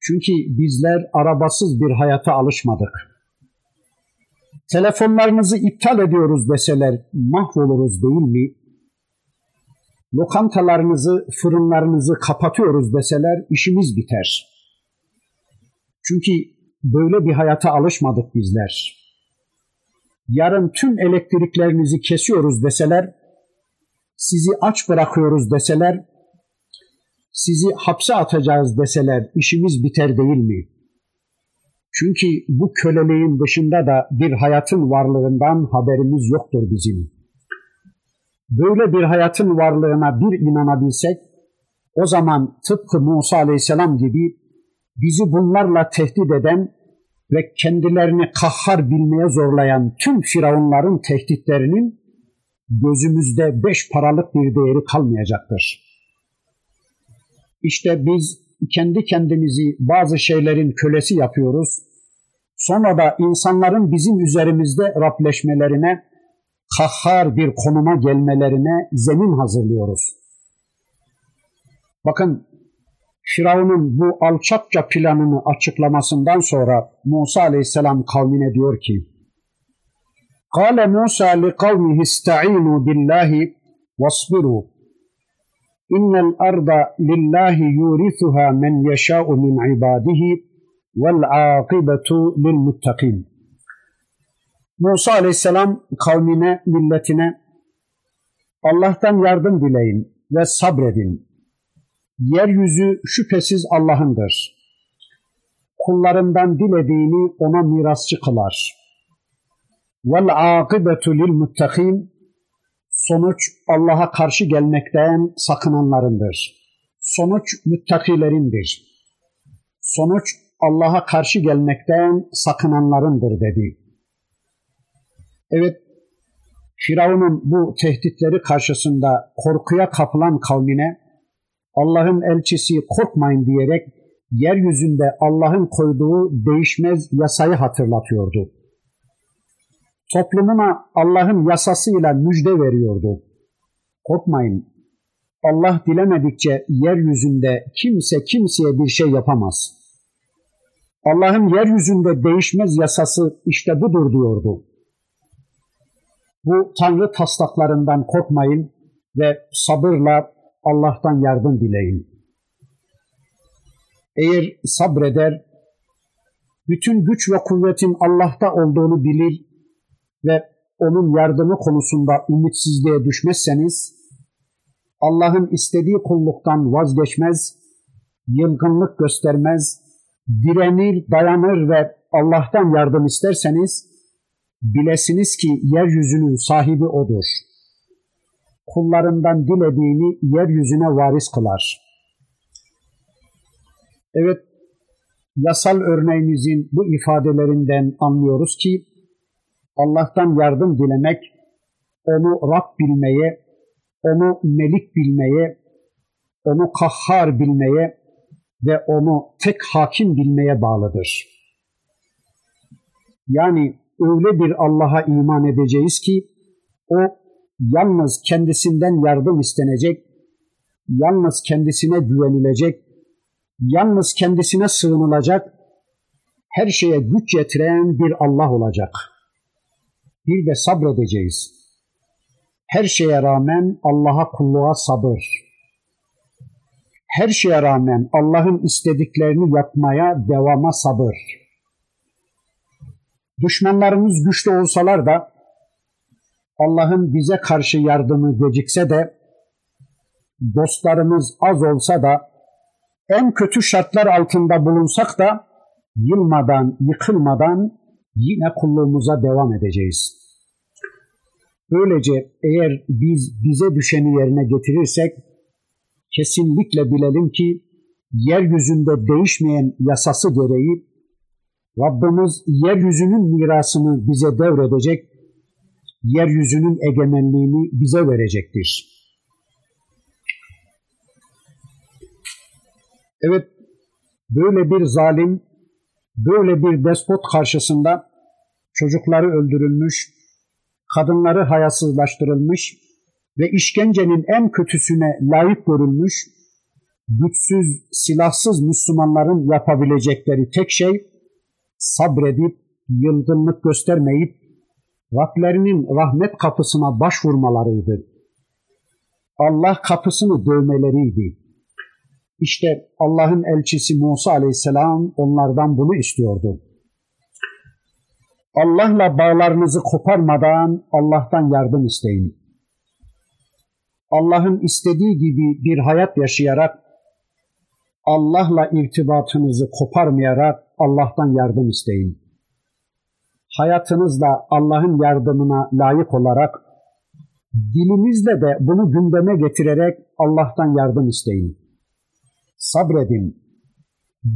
Çünkü bizler arabasız bir hayata alışmadık. Telefonlarınızı iptal ediyoruz deseler mahvoluruz değil mi? Lokantalarınızı, fırınlarınızı kapatıyoruz deseler işimiz biter. Çünkü böyle bir hayata alışmadık bizler. Yarın tüm elektriklerinizi kesiyoruz deseler, sizi aç bırakıyoruz deseler, sizi hapse atacağız deseler işimiz biter değil mi? Çünkü bu köleliğin dışında da bir hayatın varlığından haberimiz yoktur bizim. Böyle bir hayatın varlığına bir inanabilsek, o zaman tıpkı Musa Aleyhisselam gibi bizi bunlarla tehdit eden ve kendilerini kahhar bilmeye zorlayan tüm firavunların tehditlerinin gözümüzde beş paralık bir değeri kalmayacaktır. İşte biz kendi kendimizi bazı şeylerin kölesi yapıyoruz. Sonra da insanların bizim üzerimizde Rableşmelerine, kahhar bir konuma gelmelerine zemin hazırlıyoruz. Bakın Firavun'un bu alçakça planını açıklamasından sonra Musa aleyhisselam kavmine diyor ki قال موسى لقومه استعينوا بالله واصبروا إن الأرض لله يورثها من يشاء من عباده والعاقبة للمتقين Musa aleyhisselam kavmine, milletine Allah'tan yardım dileyin ve sabredin. Yeryüzü şüphesiz Allah'ındır. Kullarından dilediğini ona mirasçı kılar. Vel akibetu lil muttakin sonuç Allah'a karşı gelmekten sakınanlarındır. Sonuç müttakilerindir. Sonuç Allah'a karşı gelmekten sakınanlarındır dedi. Evet, Firavun'un bu tehditleri karşısında korkuya kapılan kavmine Allah'ın elçisi korkmayın diyerek yeryüzünde Allah'ın koyduğu değişmez yasayı hatırlatıyordu. Toplumuna Allah'ın yasasıyla müjde veriyordu. Korkmayın, Allah dilemedikçe yeryüzünde kimse kimseye bir şey yapamaz. Allah'ın yeryüzünde değişmez yasası işte budur diyordu. Bu tanrı taslaklarından korkmayın ve sabırla Allah'tan yardım dileyin. Eğer sabreder, bütün güç ve kuvvetin Allah'ta olduğunu bilir ve onun yardımı konusunda ümitsizliğe düşmezseniz, Allah'ın istediği kulluktan vazgeçmez, yılgınlık göstermez, direnir, dayanır ve Allah'tan yardım isterseniz, bilesiniz ki yeryüzünün sahibi O'dur.'' Kullarından dilediğini yeryüzüne varis kılar. Evet, yasal örneğimizin bu ifadelerinden anlıyoruz ki Allah'tan yardım dilemek, onu Rab bilmeye, onu Melik bilmeye, onu Kahhar bilmeye ve onu tek hakim bilmeye bağlıdır. Yani öyle bir Allah'a iman edeceğiz ki o yalnız kendisinden yardım istenecek, yalnız kendisine güvenilecek, yalnız kendisine sığınılacak, her şeye güç yetiren bir Allah olacak. Bir de sabredeceğiz. Her şeye rağmen Allah'a kulluğa sabır. Her şeye rağmen Allah'ın istediklerini yapmaya devama sabır. Düşmanlarımız güçlü olsalar da Allah'ın bize karşı yardımı gecikse de dostlarımız az olsa da en kötü şartlar altında bulunsak da yılmadan, yıkılmadan yine kulluğumuza devam edeceğiz. Böylece eğer biz bize düşeni yerine getirirsek kesinlikle bilelim ki yeryüzünde değişmeyen yasası gereği Rabbimiz yeryüzünün mirasını bize devredecek, yeryüzünün egemenliğini bize verecektir. Evet, böyle bir zalim, böyle bir despot karşısında çocukları öldürülmüş, kadınları hayasızlaştırılmış ve işkencenin en kötüsüne layık görülmüş, güçsüz, silahsız Müslümanların yapabilecekleri tek şey sabredip, yılgınlık göstermeyip, Rablerinin rahmet kapısına başvurmalarıydı. Allah kapısını dövmeleriydi. İşte Allah'ın elçisi Musa aleyhisselam onlardan bunu istiyordu. Allah'la bağlarınızı koparmadan Allah'tan yardım isteyin. Allah'ın istediği gibi bir hayat yaşayarak Allah'la irtibatınızı koparmayarak Allah'tan yardım isteyin. Hayatınızda Allah'ın yardımına layık olarak dilinizle de bunu gündeme getirerek Allah'tan yardım isteyin. Sabredin.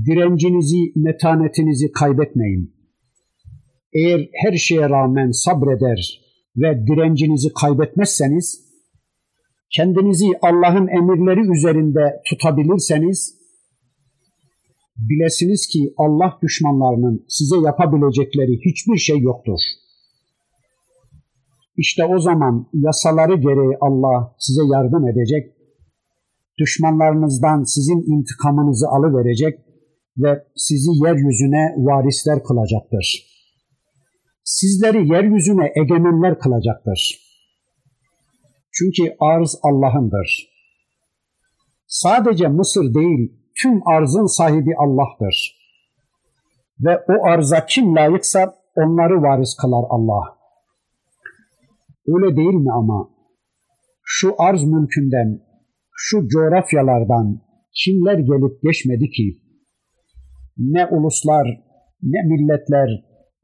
Direncinizi, metanetinizi kaybetmeyin. Eğer her şeye rağmen sabreder ve direncinizi kaybetmezseniz, kendinizi Allah'ın emirleri üzerinde tutabilirseniz, bilesiniz ki Allah düşmanlarının size yapabilecekleri hiçbir şey yoktur. İşte o zaman yasaları gereği Allah size yardım edecek, düşmanlarınızdan sizin intikamınızı alıverecek ve sizi yeryüzüne varisler kılacaktır sizleri yeryüzüne egemenler kılacaktır. Çünkü arz Allah'ındır. Sadece Mısır değil, tüm arzın sahibi Allah'tır. Ve o arza kim layıksa onları varis kılar Allah. Öyle değil mi ama? Şu arz mülkünden, şu coğrafyalardan kimler gelip geçmedi ki? Ne uluslar, ne milletler,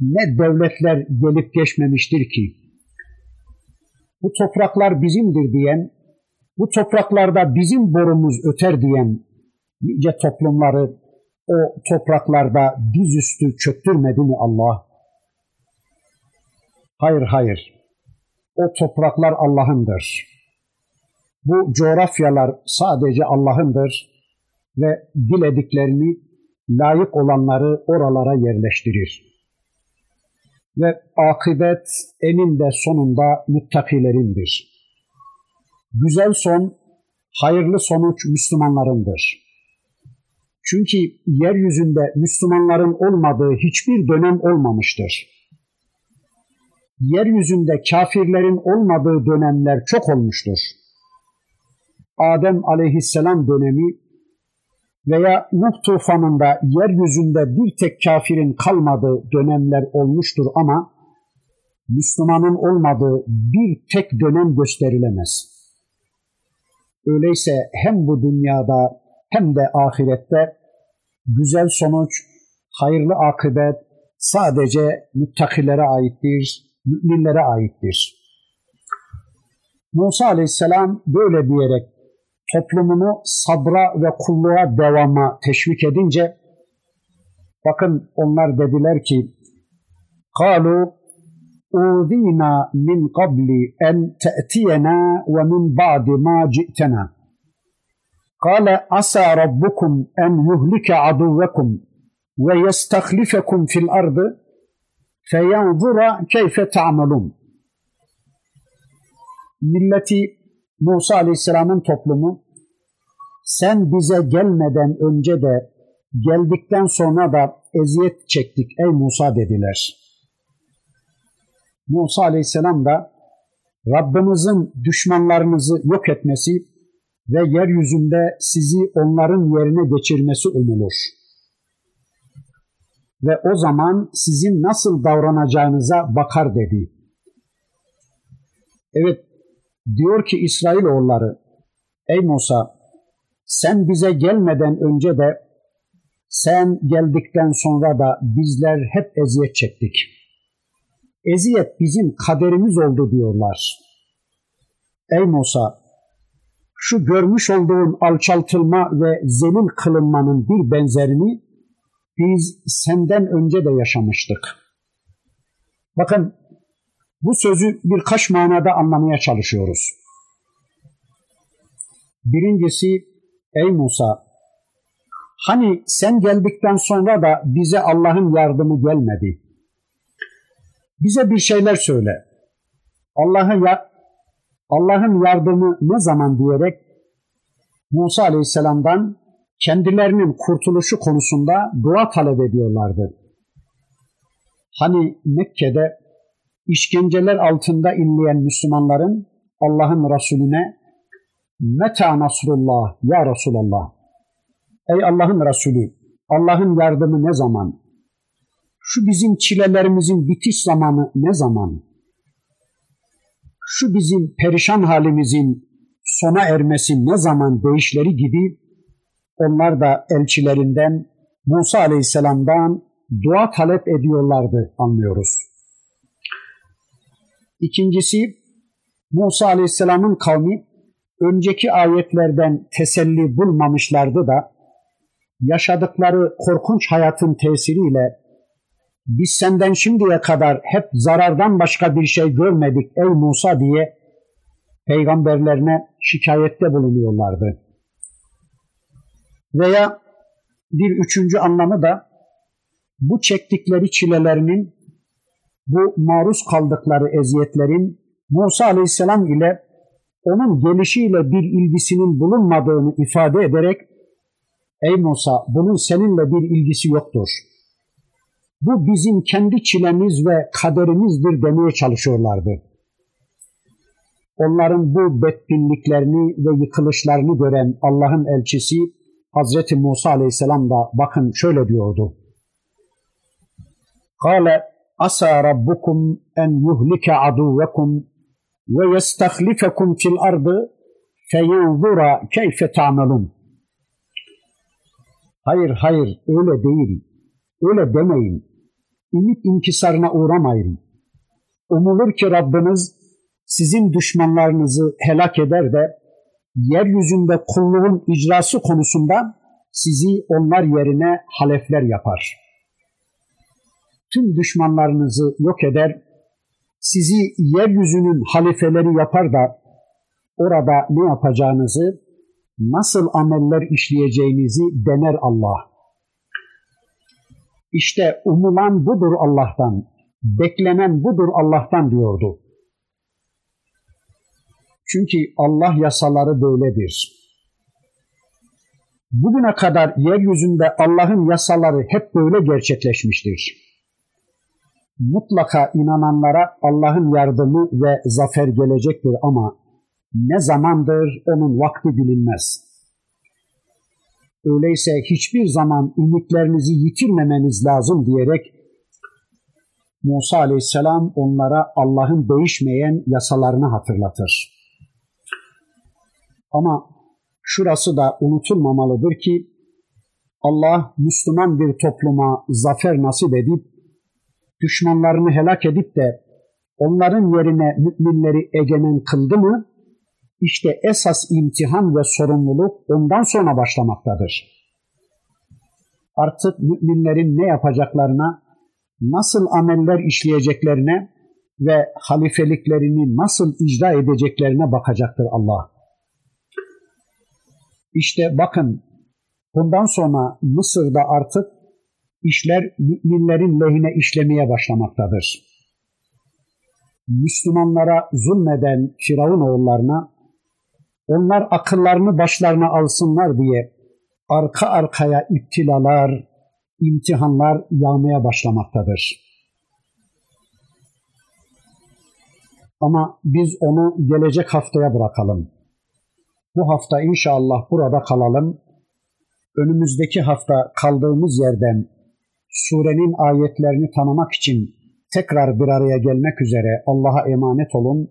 ne devletler gelip geçmemiştir ki. Bu topraklar bizimdir diyen, bu topraklarda bizim borumuz öter diyen nice toplumları o topraklarda dizüstü çöktürmedi mi Allah? Hayır hayır. O topraklar Allah'ındır. Bu coğrafyalar sadece Allah'ındır ve dilediklerini layık olanları oralara yerleştirir ve akıbet eninde sonunda müttakilerindir. Güzel son, hayırlı sonuç Müslümanlarındır. Çünkü yeryüzünde Müslümanların olmadığı hiçbir dönem olmamıştır. Yeryüzünde kafirlerin olmadığı dönemler çok olmuştur. Adem aleyhisselam dönemi veya Nuh tufanında yeryüzünde bir tek kafirin kalmadığı dönemler olmuştur ama Müslümanın olmadığı bir tek dönem gösterilemez. Öyleyse hem bu dünyada hem de ahirette güzel sonuç, hayırlı akıbet sadece müttakilere aittir, müminlere aittir. Musa aleyhisselam böyle diyerek toplumunu sabra ve kulluğa devama teşvik edince bakın onlar dediler ki قالوا أوذينا من قبل أن تأتينا ومن بعد ما جئتنا قال عسى ربكم أن يهلك عدوكم ويستخلفكم في الأرض فينظر كيف تعملون milleti Musa Aleyhisselam'ın toplumu sen bize gelmeden önce de geldikten sonra da eziyet çektik ey Musa dediler. Musa aleyhisselam da Rabbimizin düşmanlarınızı yok etmesi ve yeryüzünde sizi onların yerine geçirmesi umulur. Ve o zaman sizin nasıl davranacağınıza bakar dedi. Evet, diyor ki İsrailoğulları, ey Musa, sen bize gelmeden önce de, sen geldikten sonra da bizler hep eziyet çektik. Eziyet bizim kaderimiz oldu diyorlar. Ey Musa, şu görmüş olduğun alçaltılma ve zelil kılınmanın bir benzerini biz senden önce de yaşamıştık. Bakın bu sözü birkaç manada anlamaya çalışıyoruz. Birincisi, ey Musa, hani sen geldikten sonra da bize Allah'ın yardımı gelmedi. Bize bir şeyler söyle. Allah'ın ya Allah'ın yardımı ne zaman diyerek Musa Aleyhisselam'dan kendilerinin kurtuluşu konusunda dua talep ediyorlardı. Hani Mekke'de işkenceler altında inleyen Müslümanların Allah'ın Resulüne Meta Nasrullah ya Resulallah Ey Allah'ın Resulü Allah'ın yardımı ne zaman? Şu bizim çilelerimizin bitiş zamanı ne zaman? Şu bizim perişan halimizin sona ermesi ne zaman değişleri gibi onlar da elçilerinden Musa Aleyhisselam'dan dua talep ediyorlardı anlıyoruz. İkincisi Musa Aleyhisselam'ın kavmi önceki ayetlerden teselli bulmamışlardı da yaşadıkları korkunç hayatın tesiriyle biz senden şimdiye kadar hep zarardan başka bir şey görmedik ey Musa diye peygamberlerine şikayette bulunuyorlardı. Veya bir üçüncü anlamı da bu çektikleri çilelerinin, bu maruz kaldıkları eziyetlerin Musa Aleyhisselam ile onun gelişiyle bir ilgisinin bulunmadığını ifade ederek Ey Musa bunun seninle bir ilgisi yoktur. Bu bizim kendi çilemiz ve kaderimizdir demeye çalışıyorlardı. Onların bu bedbinliklerini ve yıkılışlarını gören Allah'ın elçisi Hazreti Musa aleyhisselam da bakın şöyle diyordu. Kale asa rabbukum en yuhlike aduvekum ve yestahlifekum fil ardı feyanzura keyfe ta'melun. Hayır hayır öyle değil. Öyle demeyin. Ümit inkisarına uğramayın. Umulur ki Rabbiniz sizin düşmanlarınızı helak eder de yeryüzünde kulluğun icrası konusunda sizi onlar yerine halefler yapar. Tüm düşmanlarınızı yok eder, sizi yeryüzünün halifeleri yapar da orada ne yapacağınızı, nasıl ameller işleyeceğinizi dener Allah. İşte umulan budur Allah'tan, beklenen budur Allah'tan diyordu. Çünkü Allah yasaları böyledir. Bugüne kadar yeryüzünde Allah'ın yasaları hep böyle gerçekleşmiştir. Mutlaka inananlara Allah'ın yardımı ve zafer gelecektir ama ne zamandır onun vakti bilinmez. Öyleyse hiçbir zaman ümitlerinizi yitirmemeniz lazım diyerek Musa aleyhisselam onlara Allah'ın değişmeyen yasalarını hatırlatır. Ama şurası da unutulmamalıdır ki Allah Müslüman bir topluma zafer nasip edip düşmanlarını helak edip de onların yerine müminleri egemen kıldı mı işte esas imtihan ve sorumluluk ondan sonra başlamaktadır. Artık müminlerin ne yapacaklarına, nasıl ameller işleyeceklerine ve halifeliklerini nasıl icra edeceklerine bakacaktır Allah. İşte bakın bundan sonra Mısır'da artık işler müminlerin lehine işlemeye başlamaktadır. Müslümanlara zulmeden Firavun oğullarına onlar akıllarını başlarına alsınlar diye arka arkaya iptilalar, imtihanlar yağmaya başlamaktadır. Ama biz onu gelecek haftaya bırakalım. Bu hafta inşallah burada kalalım. Önümüzdeki hafta kaldığımız yerden surenin ayetlerini tanımak için tekrar bir araya gelmek üzere Allah'a emanet olun.